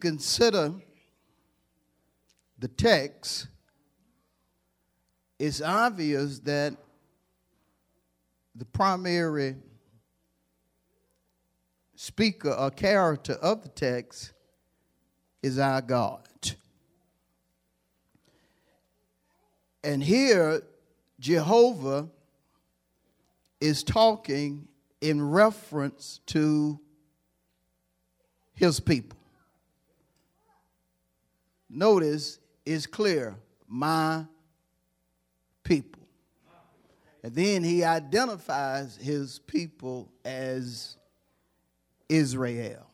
Consider the text, it's obvious that the primary speaker or character of the text is our God. And here, Jehovah is talking in reference to his people notice is clear my people. And then he identifies his people as Israel.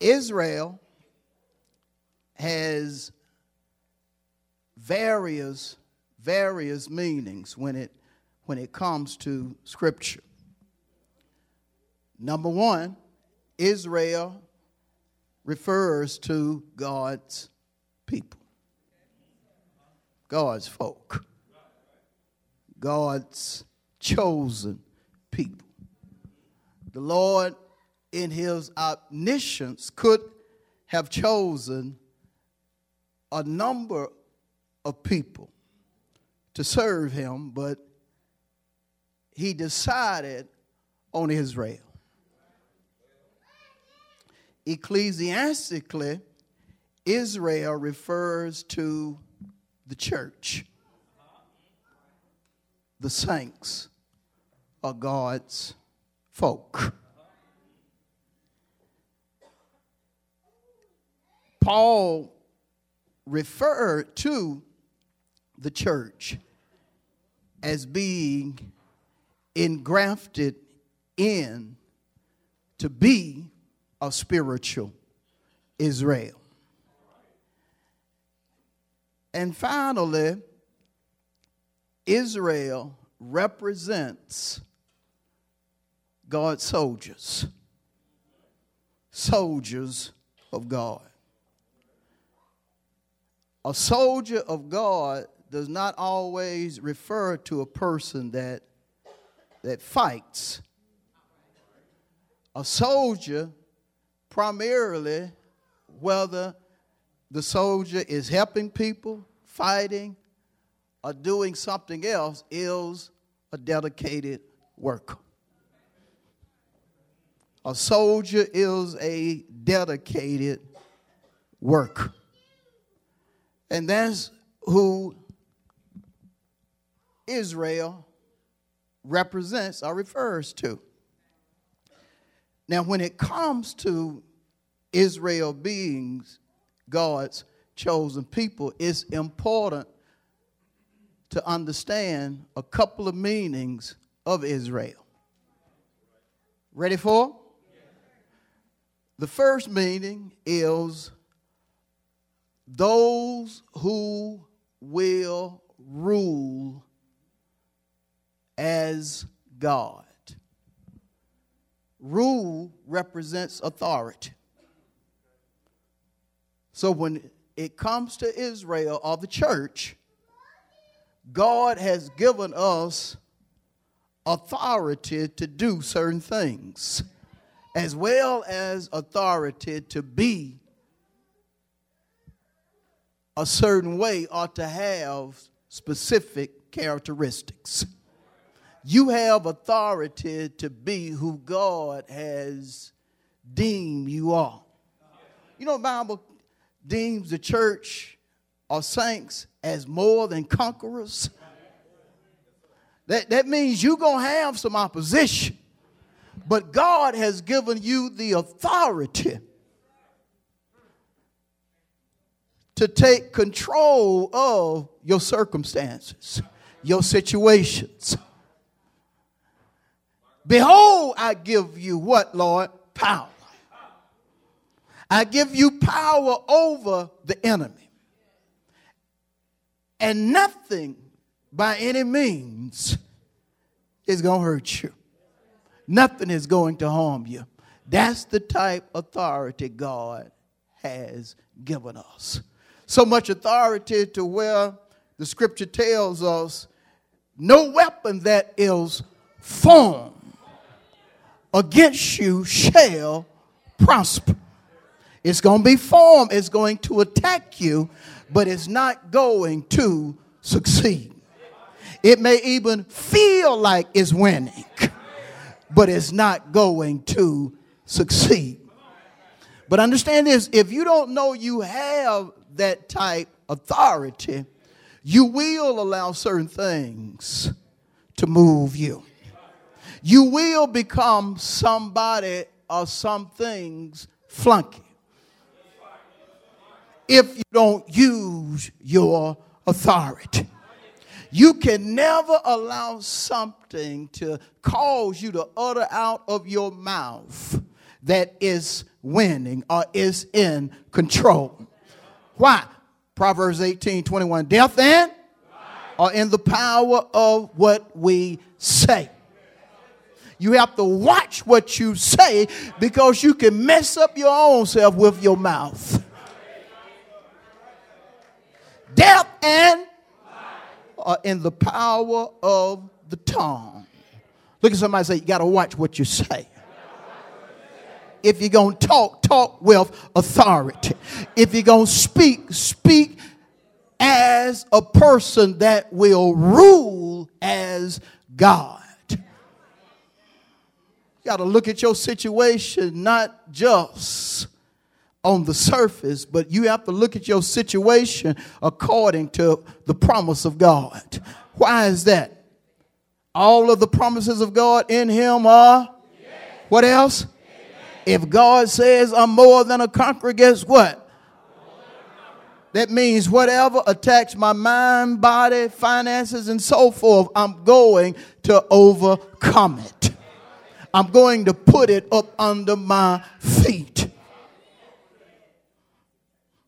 Israel has various various meanings when it when it comes to scripture. Number 1, Israel refers to God's people, God's folk, God's chosen people. The Lord, in his omniscience, could have chosen a number of people to serve him, but he decided on Israel ecclesiastically, Israel refers to the church, the saints of God's folk. Paul referred to the church as being engrafted in to be of spiritual Israel. And finally, Israel represents God's soldiers, soldiers of God. A soldier of God does not always refer to a person that, that fights. A soldier primarily whether the soldier is helping people, fighting, or doing something else, is a dedicated worker. A soldier is a dedicated worker. And that's who Israel represents or refers to. Now, when it comes to Israel being God's chosen people, it's important to understand a couple of meanings of Israel. Ready for? The first meaning is those who will rule as God rule represents authority. So when it comes to Israel or the church, God has given us authority to do certain things, as well as authority to be a certain way or to have specific characteristics you have authority to be who God has deemed you are. You know, the Bible deems the church or saints as more than conquerors. That, that means you're going to have some opposition, but God has given you the authority to take control of your circumstances, your situations. Behold, I give you what, Lord? Power. I give you power over the enemy. And nothing by any means is going to hurt you. Nothing is going to harm you. That's the type authority God has given us. So much authority to where the scripture tells us no weapon that is formed against you shall prosper. It's going to be formed, it's going to attack you, but it's not going to succeed. It may even feel like it's winning, but it's not going to succeed. But understand this if you don't know you have that type authority, you will allow certain things to move you. You will become somebody or some things flunky if you don't use your authority. You can never allow something to cause you to utter out of your mouth that is winning or is in control. Why? Proverbs 18 21. Death and are in the power of what we say. You have to watch what you say because you can mess up your own self with your mouth. Death and are in the power of the tongue. Look at somebody say, You got to watch what you say if you're going to talk, talk with authority. If you're going to speak, speak as a person that will rule as God. You got to look at your situation not just on the surface, but you have to look at your situation according to the promise of God. Why is that? All of the promises of God in Him are what else? If God says I'm more than a conqueror, guess what? That means whatever attacks my mind, body, finances, and so forth, I'm going to overcome it. I'm going to put it up under my feet.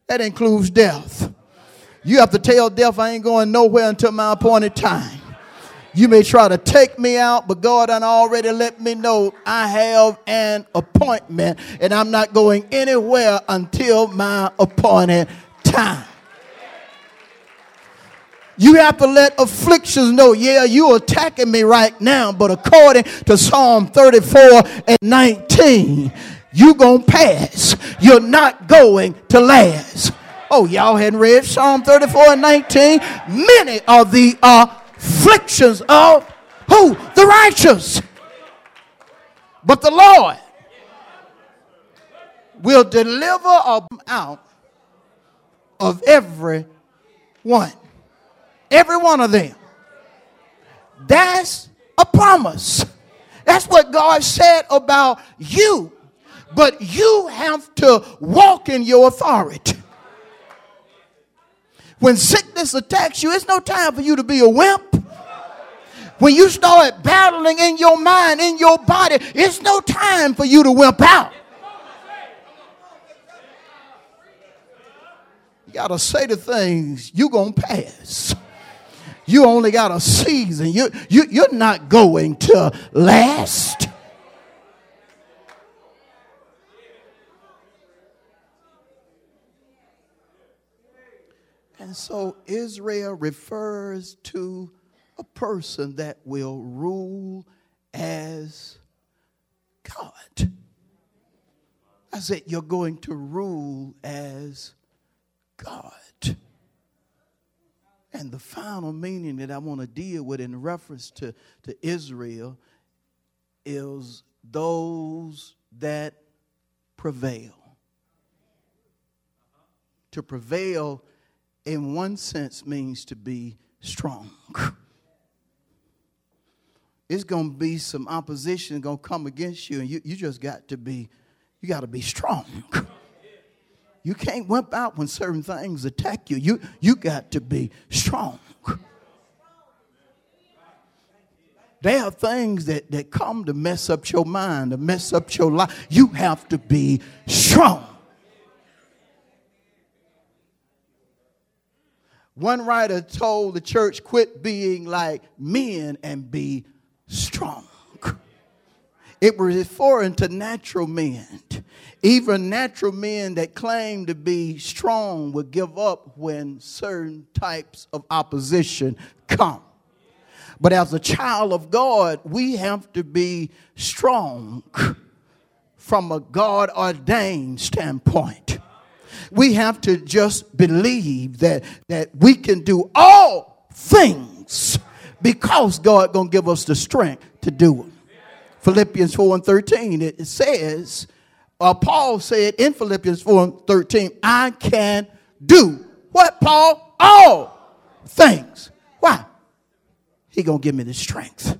That includes death. You have to tell death I ain't going nowhere until my appointed time. You may try to take me out, but God done already let me know I have an appointment and I'm not going anywhere until my appointed time. You have to let afflictions know, yeah, you're attacking me right now, but according to Psalm 34 and 19, you're going to pass. You're not going to last. Oh, y'all hadn't read Psalm 34 and 19? Many are the afflictions of who? The righteous. But the Lord will deliver them out of every one. Every one of them. That's a promise. That's what God said about you. But you have to walk in your authority. When sickness attacks you, it's no time for you to be a wimp. When you start battling in your mind, in your body, it's no time for you to wimp out. You got to say the things you're going to pass. You only got a season. You, you, you're not going to last. And so Israel refers to a person that will rule as God. I said, You're going to rule as God. And the final meaning that I want to deal with in reference to, to Israel is those that prevail. To prevail, in one sense, means to be strong it's going to be some opposition going to come against you and you, you just got to be you got to be strong You can't wimp out when certain things attack you. You, you got to be strong. There are things that, that come to mess up your mind, to mess up your life. You have to be strong. One writer told the church, quit being like men and be strong. It was referring to natural men. Even natural men that claim to be strong would give up when certain types of opposition come. But as a child of God, we have to be strong from a God ordained standpoint. We have to just believe that, that we can do all things because God gonna give us the strength to do it. Philippians 4 and 13, it says, uh, Paul said in Philippians 4 and 13, I can do what, Paul? All things. Why? He gonna give me the strength.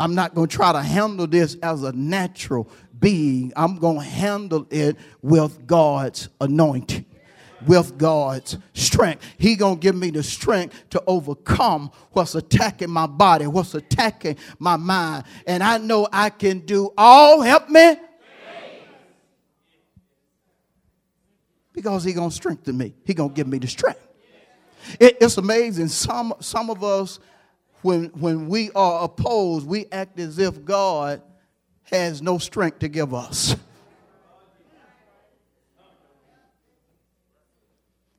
I'm not going to try to handle this as a natural being. I'm going to handle it with God's anointing, with God's strength. He going to give me the strength to overcome what's attacking my body, what's attacking my mind. And I know I can do all. Help me. Because he going to strengthen me. He going to give me the strength. It, it's amazing. Some, some of us when, when we are opposed, we act as if God has no strength to give us.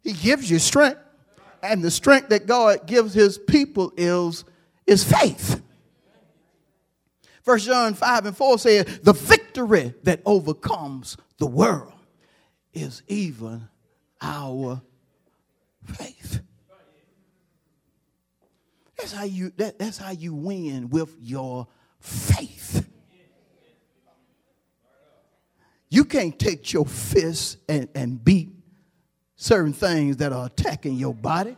He gives you strength, and the strength that God gives his people is, is faith. First John 5 and 4 says, The victory that overcomes the world is even our faith. That's how you that, that's how you win with your faith. You can't take your fist and, and beat certain things that are attacking your body.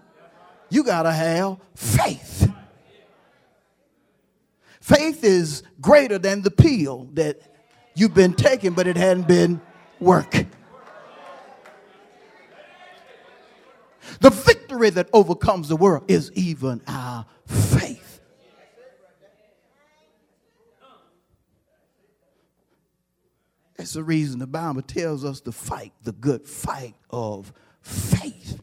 You gotta have faith. Faith is greater than the pill that you've been taking, but it hadn't been work. The victory that overcomes the world is even our faith. That's the reason the Bible tells us to fight the good fight of faith.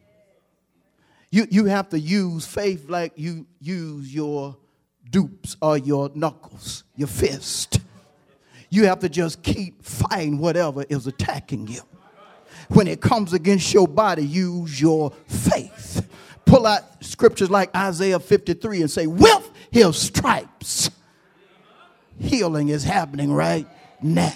You, you have to use faith like you use your dupes or your knuckles, your fist. You have to just keep fighting whatever is attacking you. When it comes against your body, use your faith pull out scriptures like Isaiah 53 and say, with his stripes, healing is happening right now.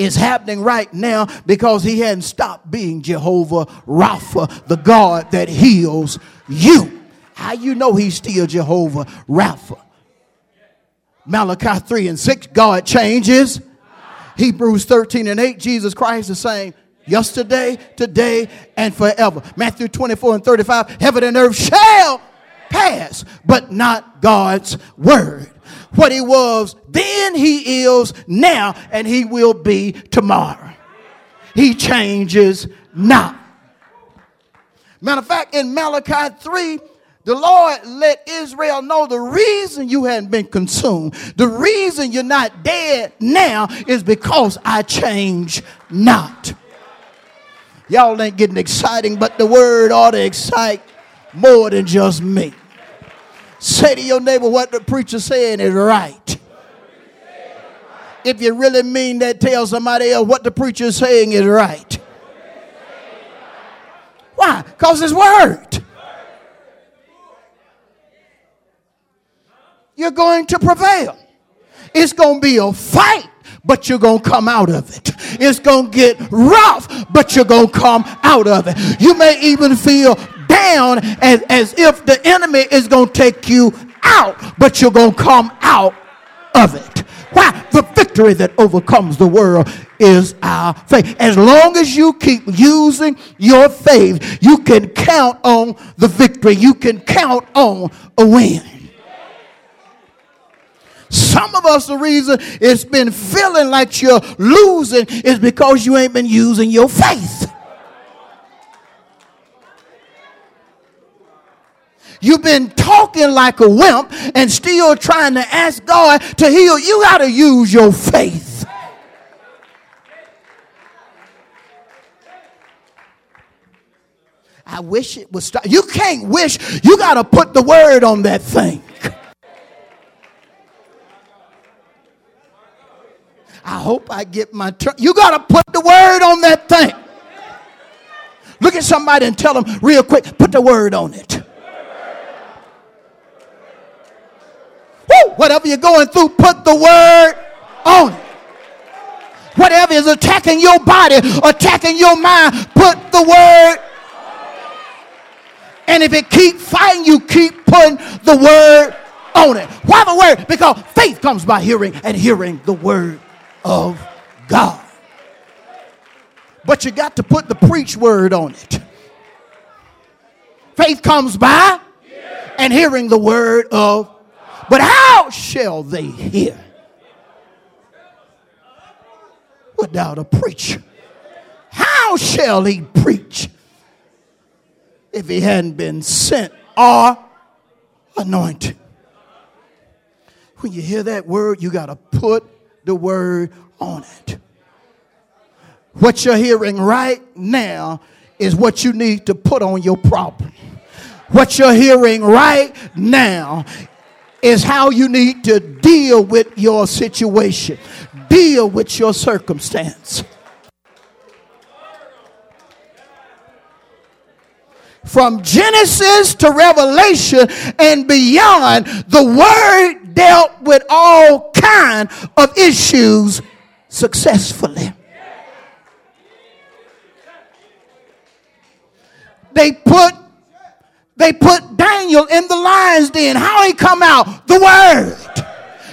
It's happening right now because he hadn't stopped being Jehovah Rapha, the God that heals you. How you know he's still Jehovah Rapha? Malachi 3 and 6, God changes. Hebrews 13 and 8, Jesus Christ is saying, yesterday, today, and forever. Matthew 24 and 35 Heaven and earth shall pass, but not God's word. What he was then, he is now, and he will be tomorrow. He changes not. Matter of fact, in Malachi 3, the Lord let Israel know the reason you hadn't been consumed, the reason you're not dead now is because I change not. Y'all ain't getting exciting, but the word ought to excite more than just me. Say to your neighbor what the preacher saying is right. If you really mean that, tell somebody else what the preacher is saying is right. Why? Because it's word. You're going to prevail. It's going to be a fight but you're going to come out of it. It's going to get rough, but you're going to come out of it. You may even feel down as, as if the enemy is going to take you out, but you're going to come out of it. Why? The victory that overcomes the world is our faith. As long as you keep using your faith, you can count on the victory. You can count on a win. Some of us, the reason it's been feeling like you're losing is because you ain't been using your faith. You've been talking like a wimp and still trying to ask God to heal. You got to use your faith. I wish it would stop. You can't wish, you got to put the word on that thing. I hope I get my turn. You got to put the word on that thing. Look at somebody and tell them real quick, put the word on it. Woo! Whatever you're going through, put the word on it. Whatever is attacking your body, attacking your mind, put the word. And if it keep fighting you, keep putting the word on it. Why the word? Because faith comes by hearing and hearing the word of God. But you got to put the preach word on it. Faith comes by and hearing the word of but how shall they hear without a preacher? How shall he preach if he hadn't been sent or anointed? When you hear that word, you got to put the word on it. What you're hearing right now is what you need to put on your problem. What you're hearing right now is how you need to deal with your situation, deal with your circumstance. From Genesis to Revelation and beyond, the word dealt with all kind of issues successfully. They put they put Daniel in the lion's den. How he come out? The word.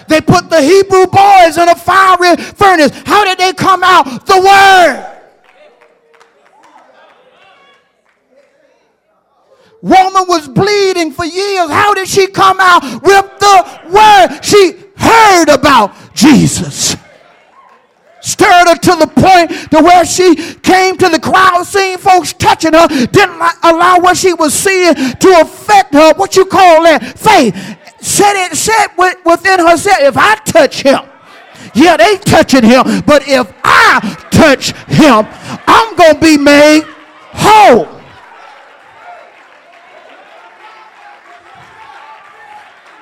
They put the Hebrew boys in a fiery furnace. How did they come out? The word. Woman was bleeding for years. How did she come out with the word? She heard about Jesus. Stirred her to the point to where she came to the crowd seeing folks touching her didn't allow what she was seeing to affect her. What you call that? Faith. Said it said within herself. If i touch him yeah they touching him. But if i touch him i'm gonna be made whole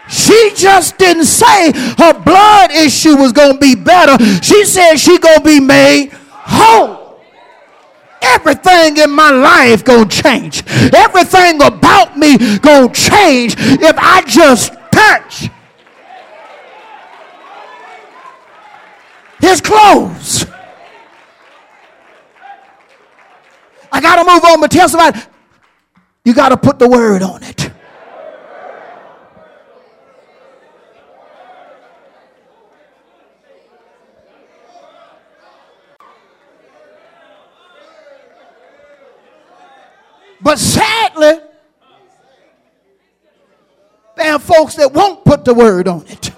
She just didn't say her blood issue was going to be better. She said she going to be made whole. Everything in my life going to change. Everything about me going to change if I just touch his clothes. I got to move on, but tell somebody, you got to put the word on it. But sadly, there are folks that won't put the word on it.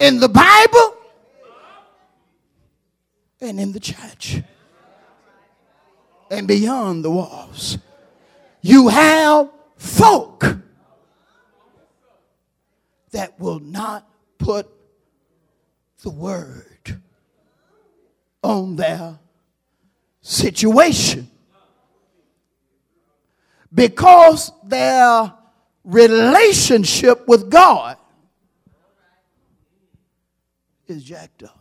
In the Bible and in the church and beyond the walls, you have folk that will not put the word on their situation because their relationship with God is jacked up.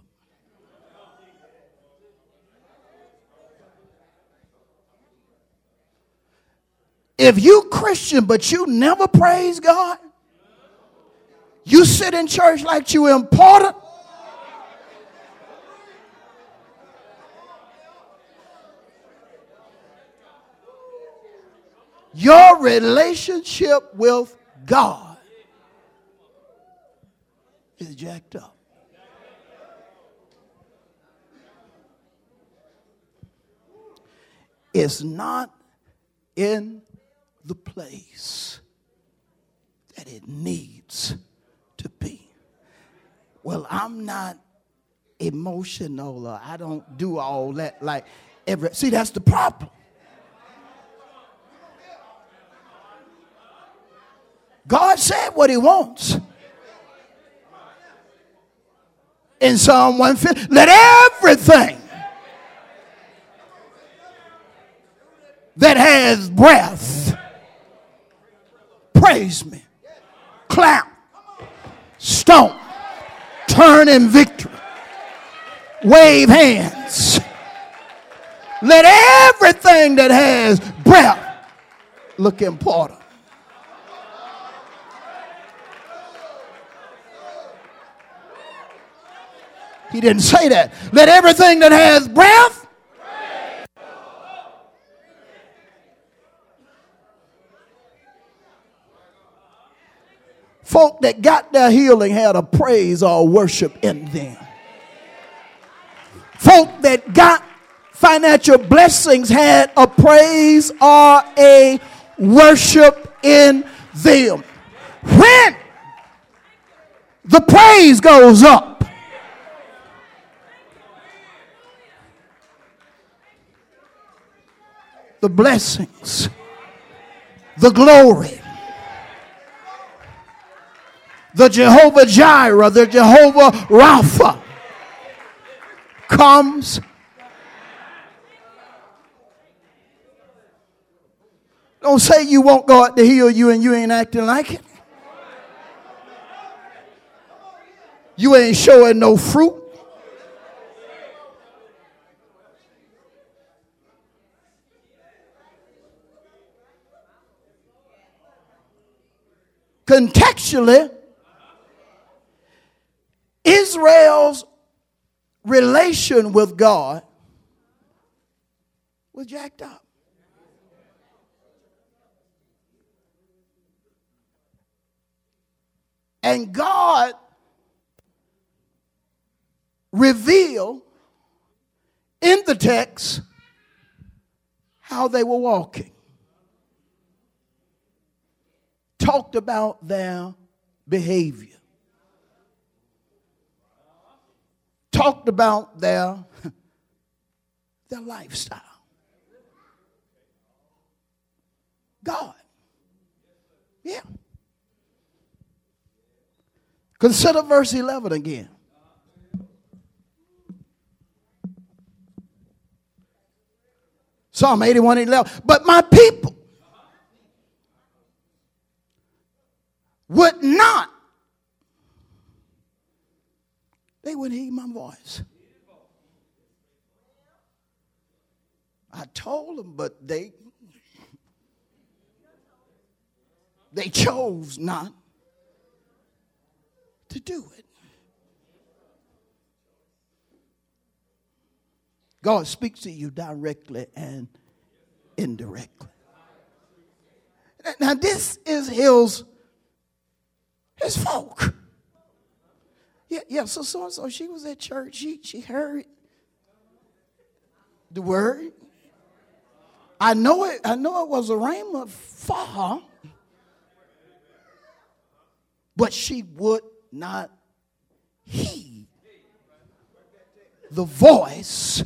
If you Christian but you never praise God, you sit in church like you important, Your relationship with God is jacked up. It's not in the place that it needs to be. Well, I'm not emotional or I don't do all that like every see that's the problem. God said what he wants. In Psalm 150, let everything that has breath, praise me. Clap, stomp, turn in victory, wave hands. Let everything that has breath look important. He didn't say that. Let everything that has breath. Folk that got their healing had a praise or worship in them. Folk that got financial blessings had a praise or a worship in them. When the praise goes up, the blessings, the glory, the Jehovah Jireh, the Jehovah Rapha comes. Don't say you want God to heal you and you ain't acting like it. You ain't showing no fruit. Contextually, Israel's relation with God was jacked up. And God revealed in the text how they were walking. Talked about their behavior, talked about their, their lifestyle. God. Yeah. Consider verse 11 again. Psalm 81 11. But my people would not, they wouldn't hear my voice. I told them, but they they chose not to do it. God speaks to you directly and indirectly. Now, this is Hill's his folk. Yeah, yeah. So so and so, she was at church. She she heard the word. I know it. I know it was a rhema for her, but she would not heed the voice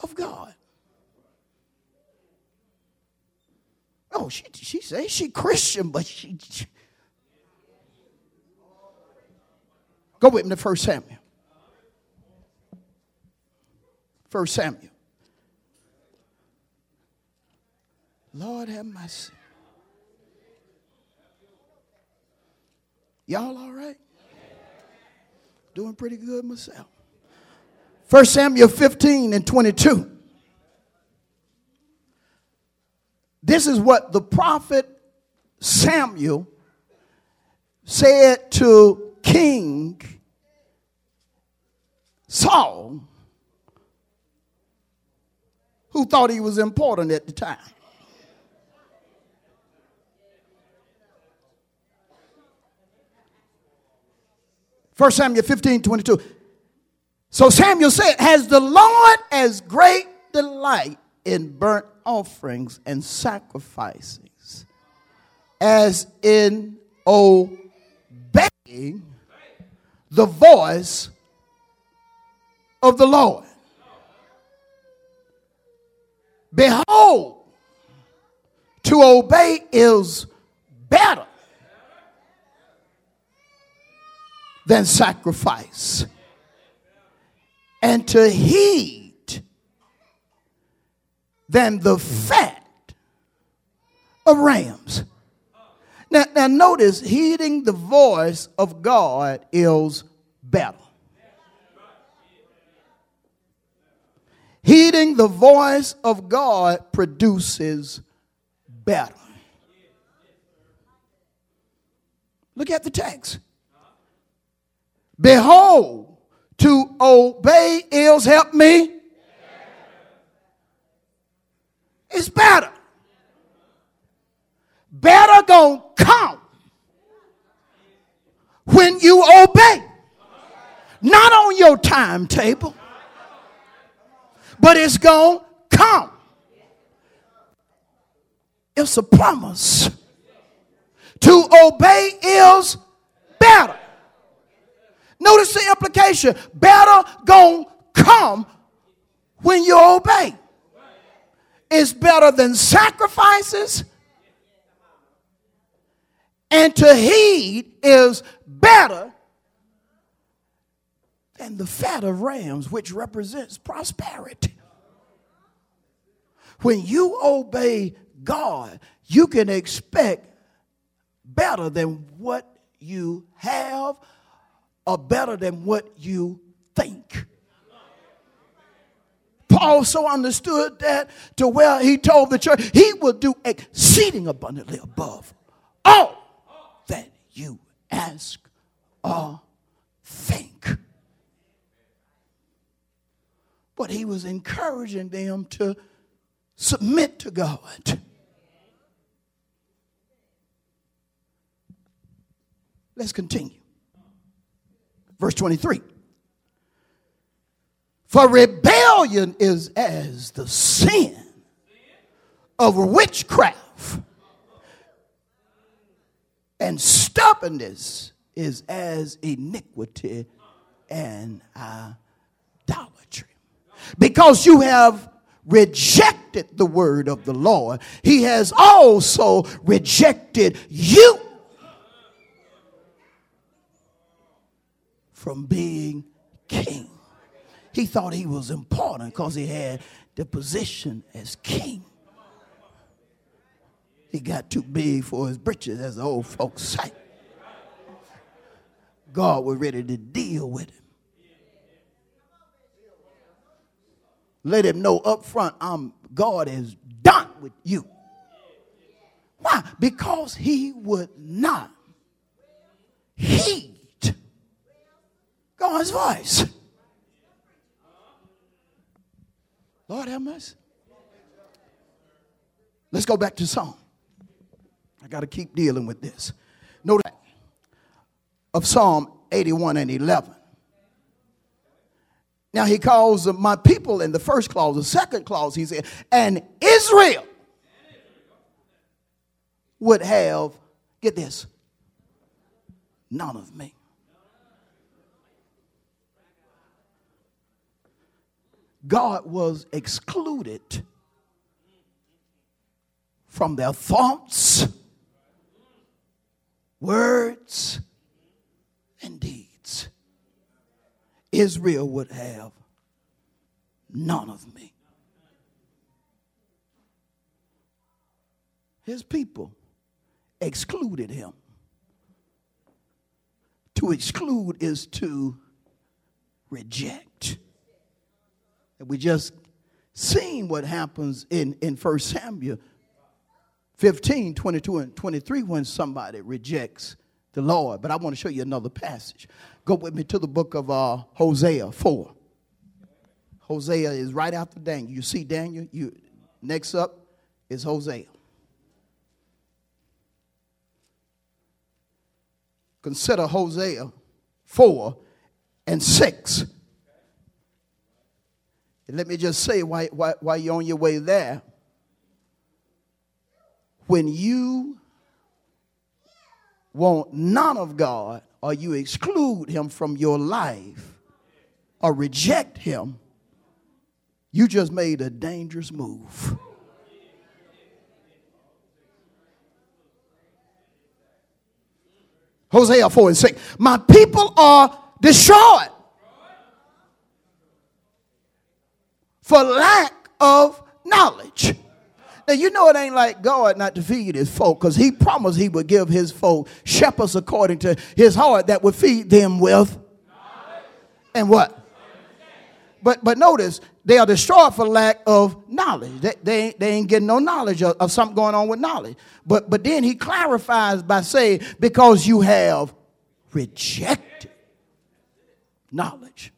of God. Oh, she, she says she Christian, but she, she. Go with me to 1 Samuel. 1 Samuel. Lord have mercy. Y'all all right? Doing pretty good myself. 1 Samuel 15 and 22. This is what the prophet Samuel said to King Saul, who thought he was important at the time. First Samuel 15, 22. So Samuel said, Has the Lord as great delight in burnt offerings and sacrifices as in obeying the voice of the Lord. Behold, to obey is better than sacrifice, and to heed than the fat of rams. Now, now notice, heeding the voice of God is better. Heeding the voice of God produces better. Look at the text. Behold, to obey is help me. It's better. Better gonna come when you obey. Not on your timetable, but it's gonna come. It's a promise. To obey is better. Notice the implication. Better gonna come when you obey. It's better than sacrifices. And to heed is better than the fat of rams, which represents prosperity. When you obey God, you can expect better than what you have or better than what you think. Paul so understood that to where he told the church he will do exceeding abundantly above all that you ask or think. But he was encouraging them to submit to God. Let's continue. Verse 23. For rebellion is as the sin of witchcraft, and stubbornness is as iniquity and idolatry. Because you have rejected the word of the Lord, he has also rejected you from being king. He thought he was important because he had the position as king. He got too big for his britches, as the old folks say. God was ready to deal with him. Let him know up front, I'm God is done with you. Why? Because he would not heed God's voice. Lord have mercy. Let's go back to Psalm. I got to keep dealing with this. Note of Psalm 81 and 11. Now he calls my people in the first clause. The second clause, he said, and Israel would have, get this, none of me. God was excluded from their thoughts, words, and deeds. Israel would have none of me. His people excluded him. To exclude is to reject. And we just seen what happens in, in 1 Samuel 15, 22, and 23 when somebody rejects the Lord. But I want to show you another passage. Go with me to the book of uh, Hosea 4. Hosea is right after Daniel. You see Daniel? You next up is Hosea. Consider Hosea 4 and 6. Let me just say, while, while, while you're on your way there, when you want none of God or you exclude him from your life or reject him, you just made a dangerous move. Hosea 4 and 6. My people are destroyed for lack of knowledge. Now, you know it ain't like God not to feed his folk because he promised he would give his folk shepherds according to his heart that would feed them with. And what? But, but notice, they are destroyed for lack of knowledge. They, they, they ain't getting no knowledge of, of something going on with knowledge. But, but then he clarifies by saying, because you have rejected knowledge.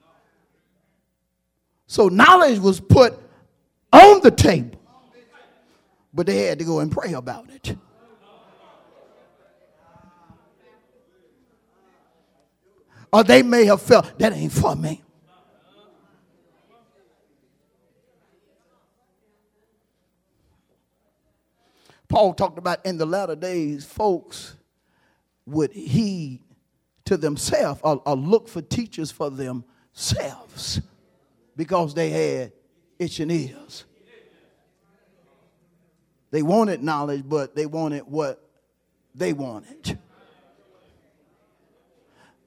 So knowledge was put on the table, but they had to go and pray about it. Or they may have felt that ain't for me. Paul talked about in the latter days, folks would heed to themselves or, or look for teachers for themselves because they had itching ears. They wanted knowledge, but they wanted what they wanted.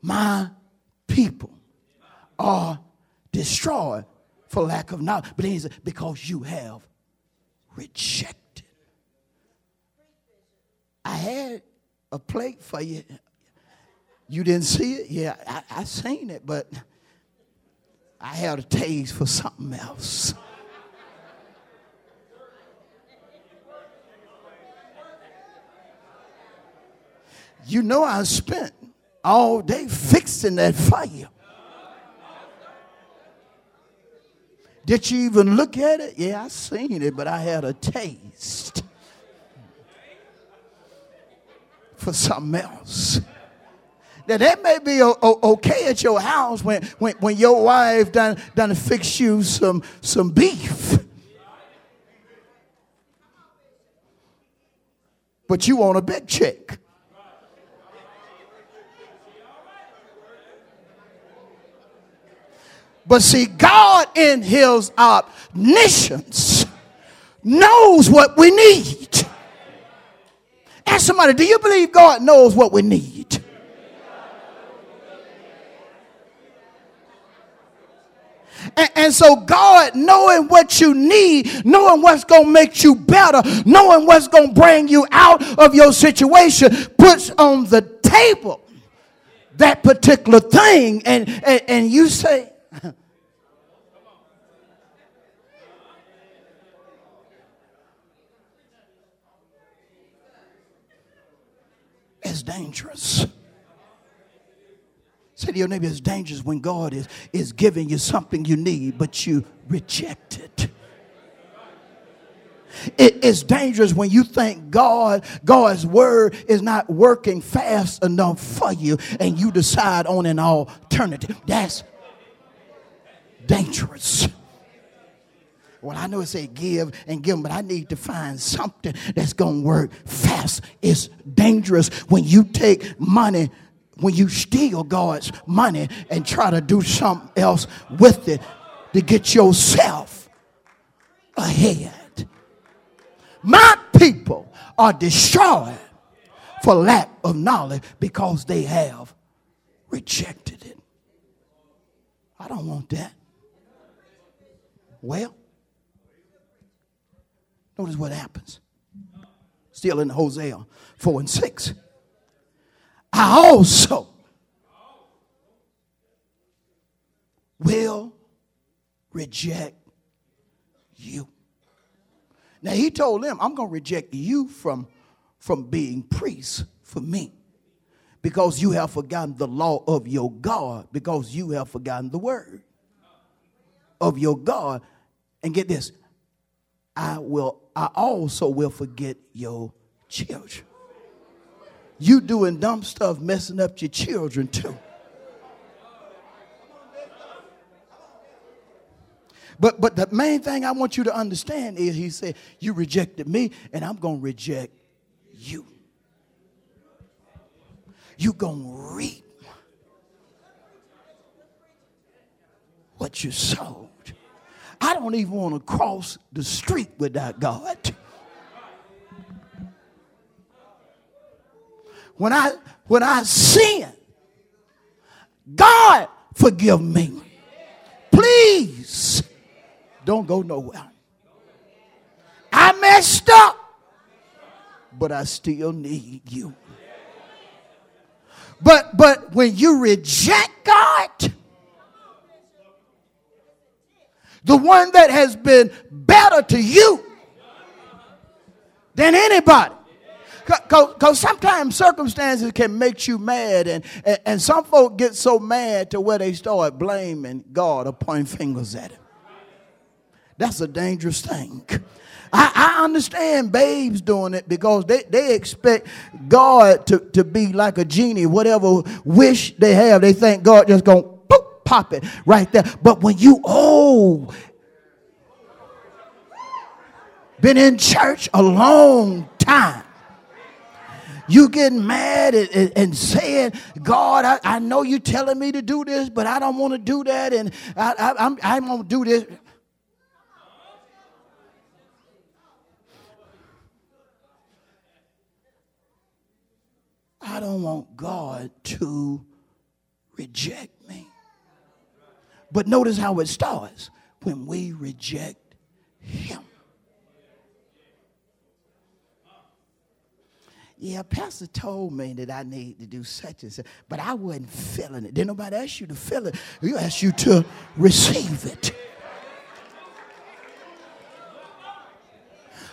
My people are destroyed for lack of knowledge. But he said, because you have rejected I had a plate for you. You didn't see it? Yeah, I, I seen it, but I had a taste for something else. You know, I spent all day fixing that fire. Did you even look at it? Yeah, I seen it, but I had a taste. for something else. Now that may be okay at your house when, when, when your wife done, done fix you some, some beef. But you want a big check. But see, God in his omniscience knows what we need. Ask somebody, do you believe God knows what we need? And, and, so, God, knowing what you need, knowing what's going to make you better, knowing what's going to bring you out of your situation, puts on the table that particular thing. And, and, and you say, It's dangerous. Say to your neighbor, it's dangerous when God is, is giving you something you need, but you reject it. It is dangerous when you think God, God's word is not working fast enough for you and you decide on an alternative. That's dangerous. Well, I know it say give and give, but I need to find something that's going to work fast. It's dangerous when you take money, when you steal God's money and try to do something else with it to get yourself ahead. My people are destroyed for lack of knowledge because they have rejected it. I don't want that. Well, Notice what happens. Still in Hosea 4 and 6. I also will reject you. Now he told them, I'm going to reject you from, from being priests for me because you have forgotten the law of your God, because you have forgotten the word of your God. And get this, I will I also will forget your children. You doing dumb stuff messing up your children too. But but the main thing I want you to understand is he said, You rejected me, and I'm gonna reject you. you gonna reap what you sowed. I don't even want to cross the street without God. When I when I sin, God forgive me. Please don't go nowhere. I messed up, but I still need you. But but when you reject God, the one that has been better to you than anybody. Because sometimes circumstances can make you mad, and, and, some folk get so mad to where they start blaming God or pointing fingers at Him. That's a dangerous thing. I, I, understand babes doing it because they, they expect God to, to be like a genie, whatever wish they have, they think God just gonna pop it right there. But when you old, been in church a long time, you getting mad and, and, and saying, God, I, I, know you're telling me to do this, but I don't want to do that, and I, I, I'm, I'm going to do this. I don't want God to reject me. But notice how it starts when we reject Him. Yeah, Pastor told me that I need to do such and such, but I wasn't feeling it. Didn't nobody ask you to feel it. You asked you to receive it.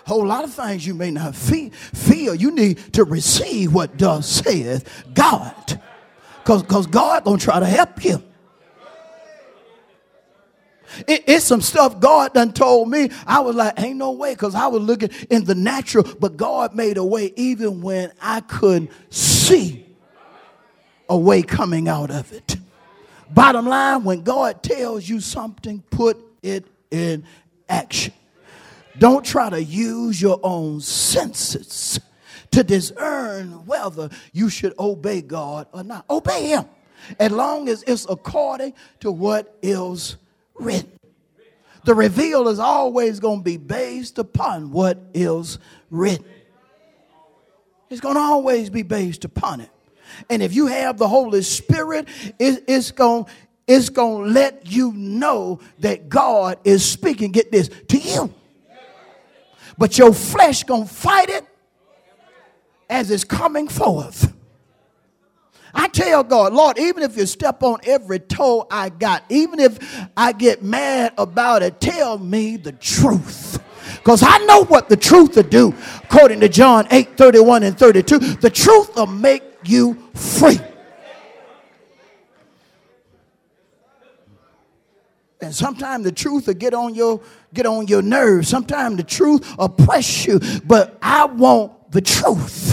A whole lot of things you may not feel, feel. You need to receive what does saith God. Because God gonna try to help you. It, it's some stuff God done told me. I was like, ain't no way, because I was looking in the natural, but God made a way even when I couldn't see a way coming out of it. Bottom line, when God tells you something, put it in action. Don't try to use your own senses to discern whether you should obey God or not. Obey Him as long as it's according to what is written. The reveal is always going to be based upon what is written. It's going to always be based upon it. And if you have the Holy Spirit, it, it's going it's going to let you know that God is speaking get this to you. But your flesh going to fight it as it's coming forth. Tell God, Lord, even if you step on every toe I got, even if I get mad about it, tell me the truth. Because I know what the truth will do, according to John 8 31 and 32. The truth will make you free. And sometimes the truth will get on your get on your nerves. Sometimes the truth oppress you. But I want the truth.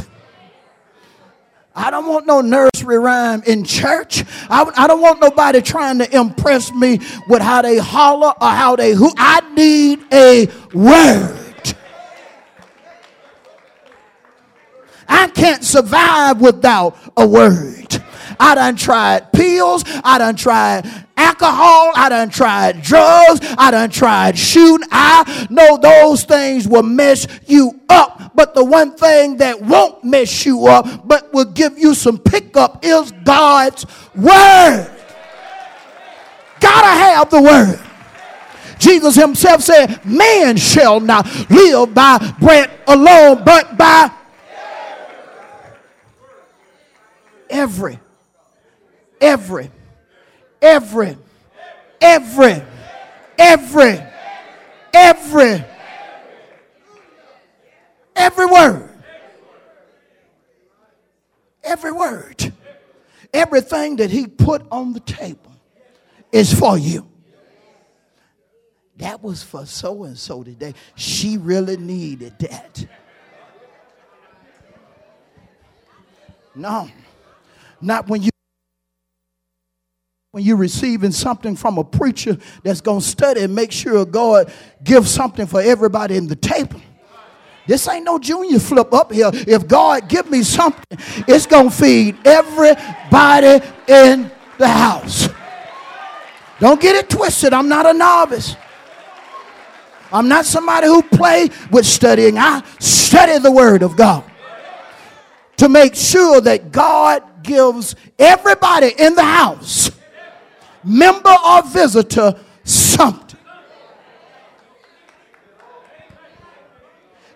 I don't want no nursery rhyme in church. I, I don't want nobody trying to impress me with how they holler or how they who. I need a word. I can't survive without a word. I done tried pills. I done tried alcohol. I done tried drugs. I done tried shooting. I know those things will mess you up. But the one thing that won't mess you up, but will give you some pickup, is God's word. Gotta have the word. Jesus himself said, Man shall not live by bread alone, but by every every, every, every, every, every, every word. Every word. Everything that he put on the table is for you. That was for so and so today. She really needed that. No, not when you when you're receiving something from a preacher that's going to study and make sure God gives something for everybody in the table. This ain't no junior flip up here. If God give me something, it's going to feed everybody in the house. Don't get it twisted. I'm not a novice. I'm not somebody who play with studying. I study the word of God to make sure that God gives everybody in the house member or visitor something.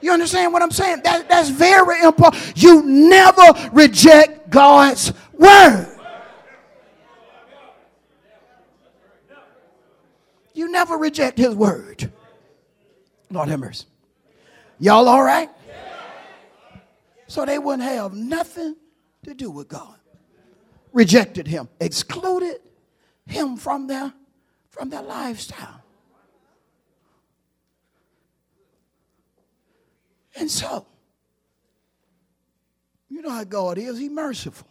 You understand what I'm saying? That, that's very important. You never reject God's word. You never reject his word. Lord have mercy. Y'all all right? So they wouldn't have nothing to do with God. Rejected him, excluded him from their, from their lifestyle. And so, you know how God is, He's merciful.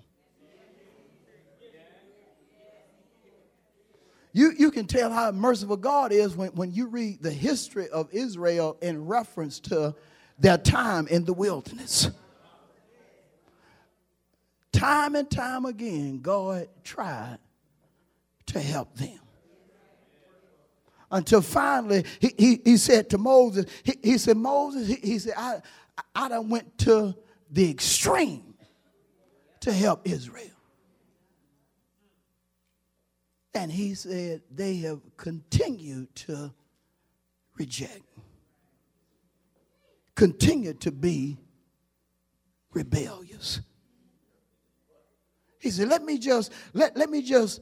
You, you can tell how merciful God is when, when you read the history of Israel in reference to their time in the wilderness. Time and time again, God tried to help them. Until finally, he, he, he said to Moses, he, he said, Moses, he, he said, I, I done went to the extreme to help Israel. And he said, they have continued to reject, continue to be rebellious. He said, let me just, let, let me just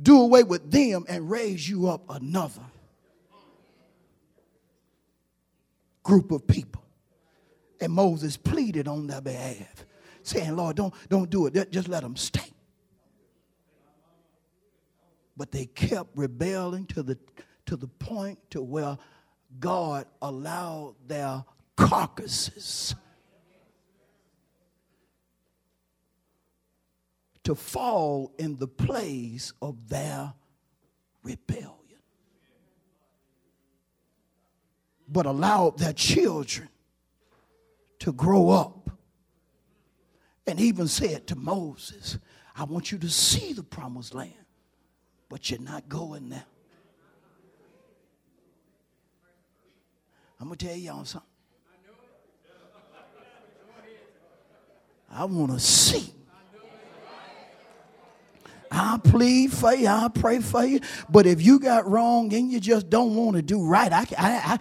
do away with them and raise you up another group of people. And Moses pleaded on their behalf, saying, Lord, don't, don't do it. Just let them stay. But they kept rebelling to the, to the point to where God allowed their carcasses to fall in the place of their rebellion. But allowed their children to grow up. And even said to Moses, I want you to see the promised land but you're not going there. I'm going to tell y'all something. I want to see. I plead for you, I pray for you. But if you got wrong and you just don't want to do right, I, I, I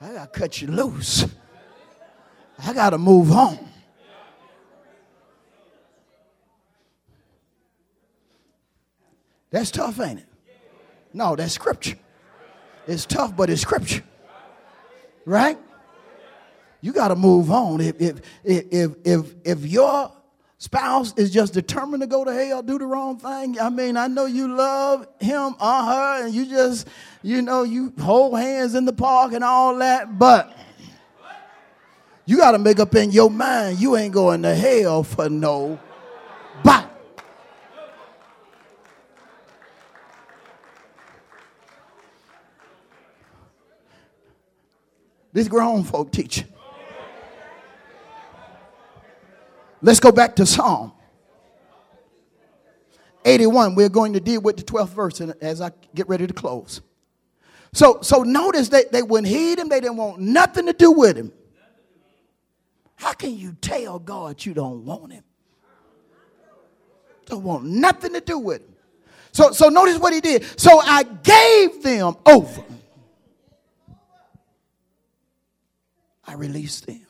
I got to cut you loose. I got to move on. That's tough, ain't it? No, that's scripture. It's tough, but it's scripture. Right? You got to move on. If, if, if, if, if your spouse is just determined to go to hell, do the wrong thing, I mean, I know you love him or her and you just, you know, you hold hands in the park and all that, but you got to make up in your mind you ain't going to hell for no body. This grown folk teaching. Let's go back to Psalm 81. We're going to deal with the 12th verse as I get ready to close. So, so notice that they wouldn't heed him, they didn't want nothing to do with him. How can you tell God you don't want him? Don't want nothing to do with him. So, so notice what he did. So I gave them over. I release them.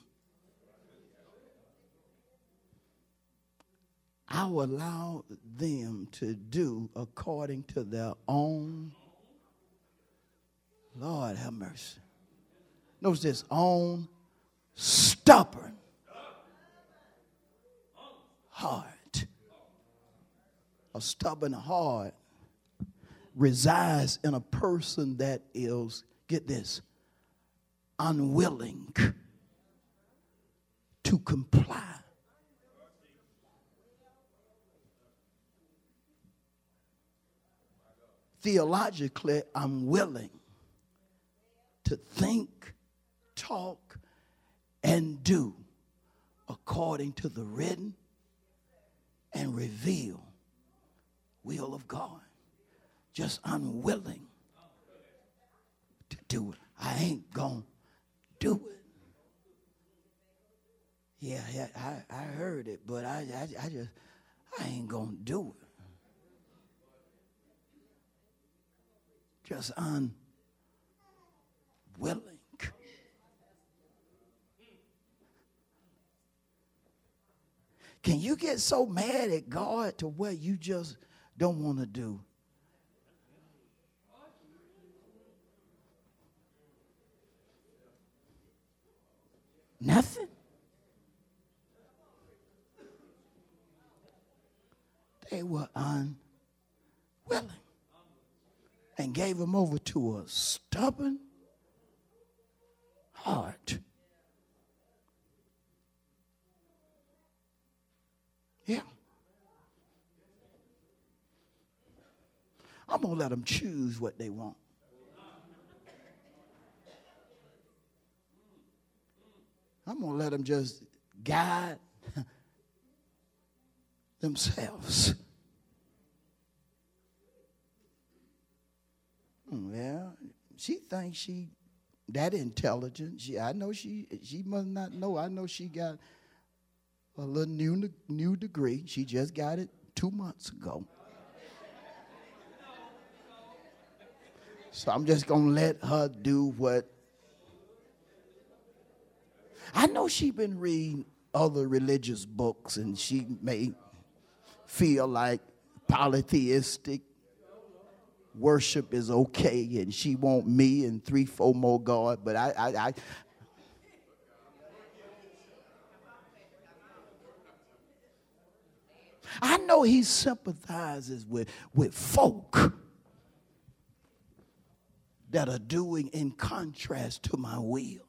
I will allow them to do according to their own. Lord have mercy. Notice this own stubborn heart. A stubborn heart resides in a person that is, get this, unwilling to comply. Theologically, I'm willing to think, talk, and do according to the written and reveal will of God. Just unwilling to do it. I ain't going doing? Yeah, yeah I, I heard it, but I, I, I just, I ain't going to do it. Just unwilling. Can you get so mad at God to what you just don't want to do Nothing. They were unwilling and gave him over to a stubborn heart. Yeah. I'm going to let them choose what they want. I'm going to let them just guide themselves. Hmm, well, she thinks she that intelligent. She, I know she, she must not know. I know she got a little new, new degree. She just got it two months ago. So I'm just to let her do what. I know she been reading other religious books and she may feel like polytheistic worship is okay and she want me and three, four more God, but I, I, I I know he sympathizes with, with folk that are doing in contrast to my will.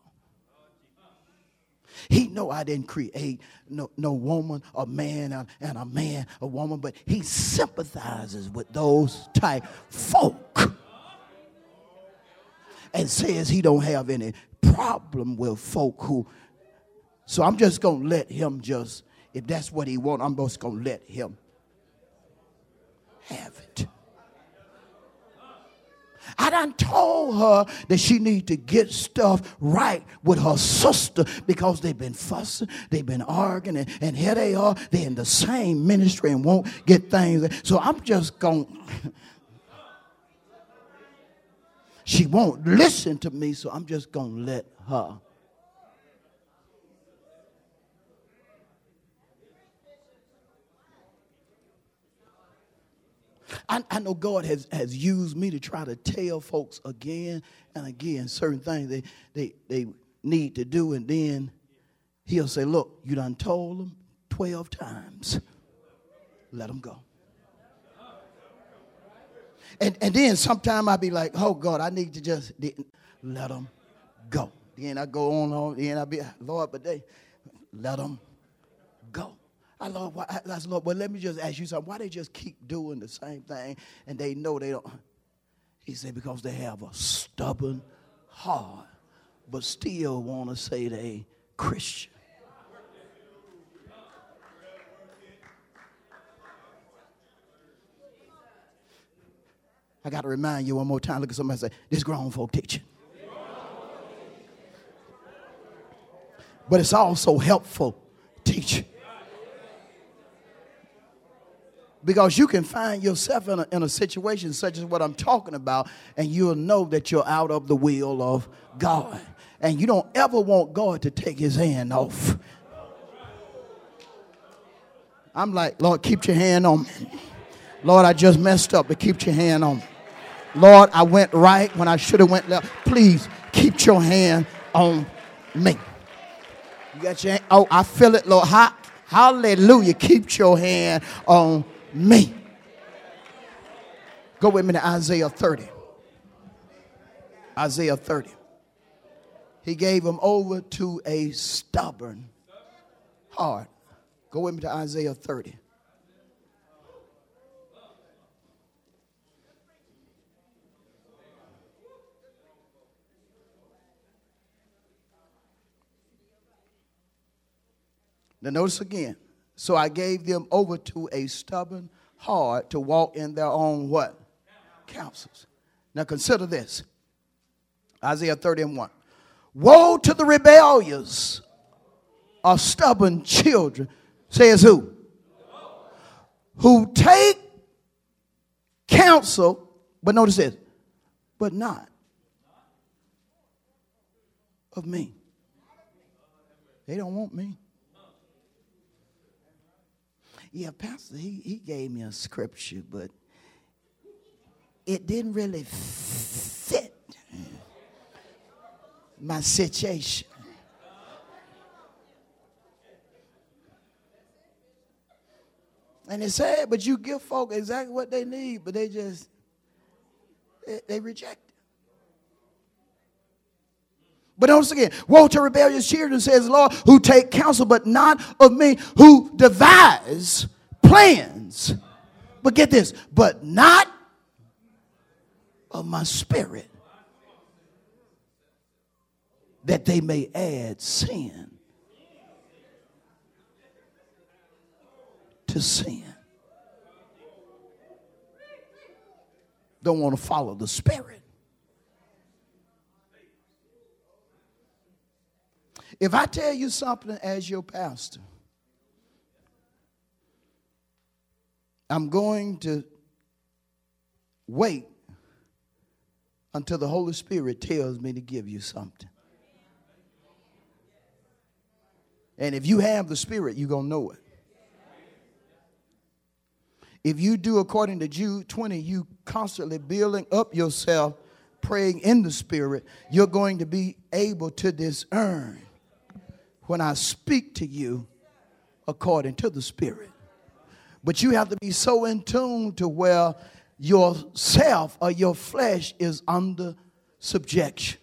He know I didn't create no, no woman, a man, and a man, a woman, but he sympathizes with those type folk and says he don't have any problem with folk who. So I'm just gonna let him just if that's what he want, I'm just to let him have it. I done told her that she need to get stuff right with her sister because they've been fussing, they've been arguing, and, and here they are. They're in the same ministry and won't get things. So I'm just going. she won't listen to me, so I'm just going to let her I, I know God has, has used me to try to tell folks again and again certain things they, they, they need to do, and then He'll say, Look, you done told them 12 times. Let them go. And, and then sometime I'll be like, oh God, I need to just let them go. Then I go on, on then I'll be, Lord, but they let them go. I love, why, I, I Lord, well, let me just ask you something. Why they just keep doing the same thing and they know they don't? He said, because they have a stubborn heart, but still want to say they Christian. I got to remind you one more time. Look at somebody say, this grown folk teaching. But it's also helpful teaching. Because you can find yourself in a, in a situation such as what I'm talking about, and you'll know that you're out of the will of God. And you don't ever want God to take his hand off. I'm like, Lord, keep your hand on me. Lord, I just messed up, but keep your hand on me. Lord, I went right when I should have went left. Please keep your hand on me. You got your hand? Oh, I feel it, Lord. Hallelujah. Keep your hand on me. Go with me to Isaiah 30. Isaiah 30. He gave them over to a stubborn heart. Go with me to Isaiah 30. Now, notice again so I gave them over to a stubborn heart to walk in their own what? Counsels. Now consider this. Isaiah 30 and 1. Woe to the rebellious of stubborn children, says who? Who take counsel, but notice this, but not of me. They don't want me. Yeah, Pastor, he, he gave me a scripture, but it didn't really fit my situation. And it's sad, but you give folk exactly what they need, but they just, they, they reject. But once again, woe to rebellious children, says the Lord, who take counsel, but not of me, who devise plans. But get this, but not of my spirit, that they may add sin to sin. Don't want to follow the Spirit. If I tell you something as your pastor, I'm going to wait until the Holy Spirit tells me to give you something. And if you have the Spirit, you're going to know it. If you do according to Jude 20, you constantly building up yourself, praying in the Spirit, you're going to be able to discern when I speak to you according to the Spirit. But you have to be so in tune to where yourself or your flesh is under subjection.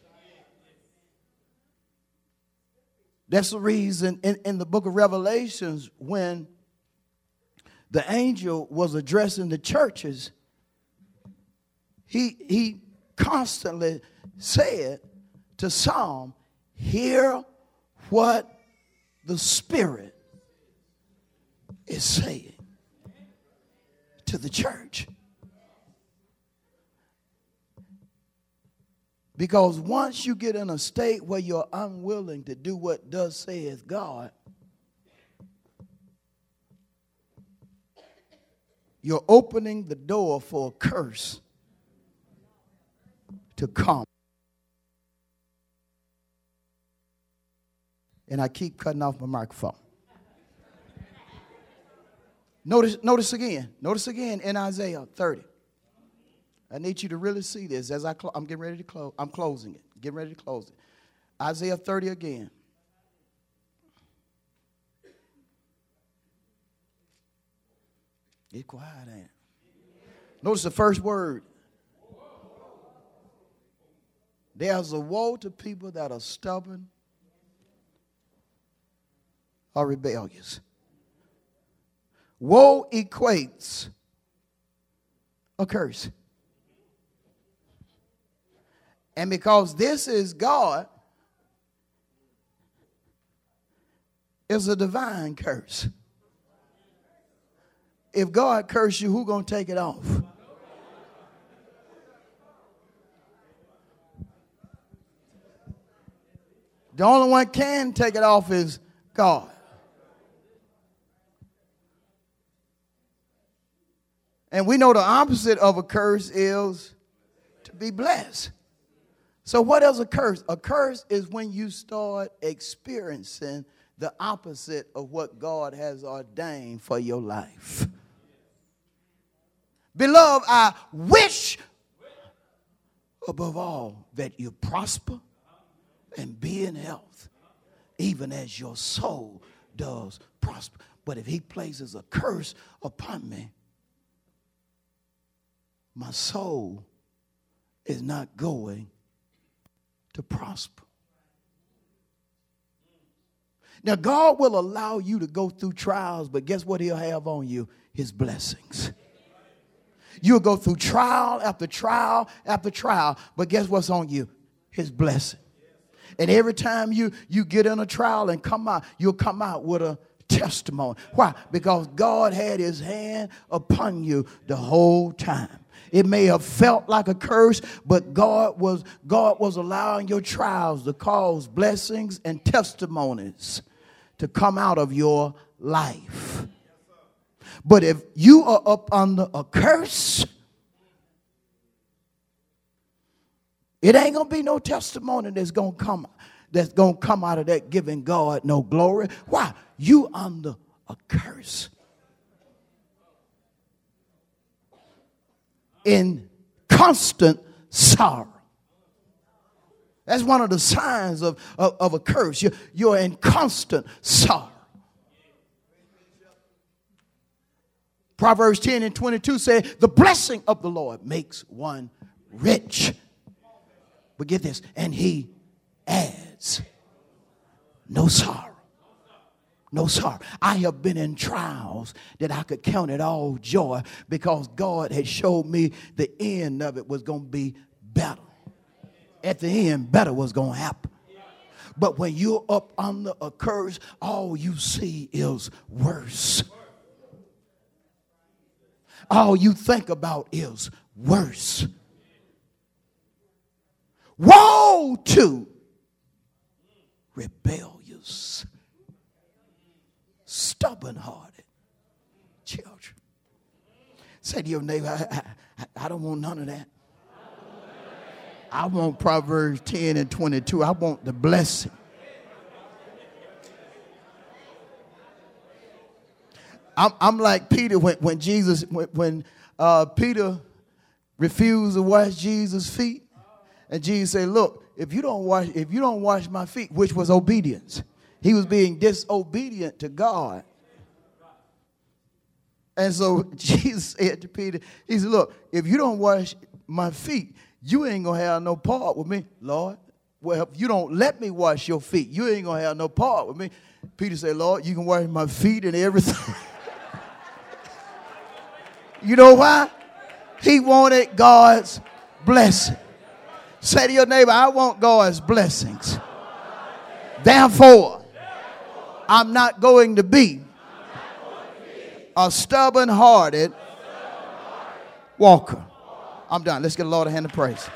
That's the reason in, in the book of Revelations, when the angel was addressing the churches, he, he constantly said to Psalm, Hear what the Spirit is saying to the church. Because once you get in a state where you're unwilling to do what does says God, you're opening the door for a curse to come. And I keep cutting off my microphone. Notice, notice again. Notice again in Isaiah 30. I need you to really see this as I cl- I'm getting ready to close. I'm closing it. Getting ready to close it. Isaiah 30 again. Get quiet, ain't it? Notice the first word. There's a woe to people that are stubborn or rebellious. Woe equates a curse. And because this is God, it's a divine curse. If God curse you, who gonna take it off? The only one can take it off is God. And we know the opposite of a curse is to be blessed. So, what is a curse? A curse is when you start experiencing the opposite of what God has ordained for your life. Beloved, I wish above all that you prosper and be in health, even as your soul does prosper. But if he places a curse upon me, my soul is not going to prosper. Now, God will allow you to go through trials, but guess what He'll have on you? His blessings. You'll go through trial after trial after trial, but guess what's on you? His blessing. And every time you, you get in a trial and come out, you'll come out with a testimony. Why? Because God had his hand upon you the whole time. It may have felt like a curse, but God was God was allowing your trials to cause blessings and testimonies to come out of your life. But if you are up under a curse, It ain't gonna be no testimony that's gonna come that's gonna come out of that giving God no glory. Why? You under a curse. In constant sorrow. That's one of the signs of, of, of a curse. You're, you're in constant sorrow. Proverbs 10 and 22 say, The blessing of the Lord makes one rich. But get this, and he adds no sorrow. No sir. I have been in trials that I could count it all joy because God had showed me the end of it was going to be better. At the end, better was going to happen. But when you're up under a curse, all you see is worse all you think about is worse. Woe to rebellious, stubborn hearted children. Say to your neighbor, I, I, I don't want none of that. I want Proverbs 10 and 22. I want the blessing. I'm, I'm like Peter when, when Jesus, when, when uh, Peter refused to wash Jesus' feet. And Jesus said, Look, if you don't wash, if you don't wash my feet, which was obedience, he was being disobedient to God. And so Jesus said to Peter, He said, Look, if you don't wash my feet, you ain't gonna have no part with me, Lord. Well, if you don't let me wash your feet, you ain't gonna have no part with me. Peter said, Lord, you can wash my feet and everything. You know why? He wanted God's blessing. Say to your neighbor, I want God's blessings. Therefore, I'm not going to be a stubborn hearted walker. I'm done. Let's get a Lord a hand of praise.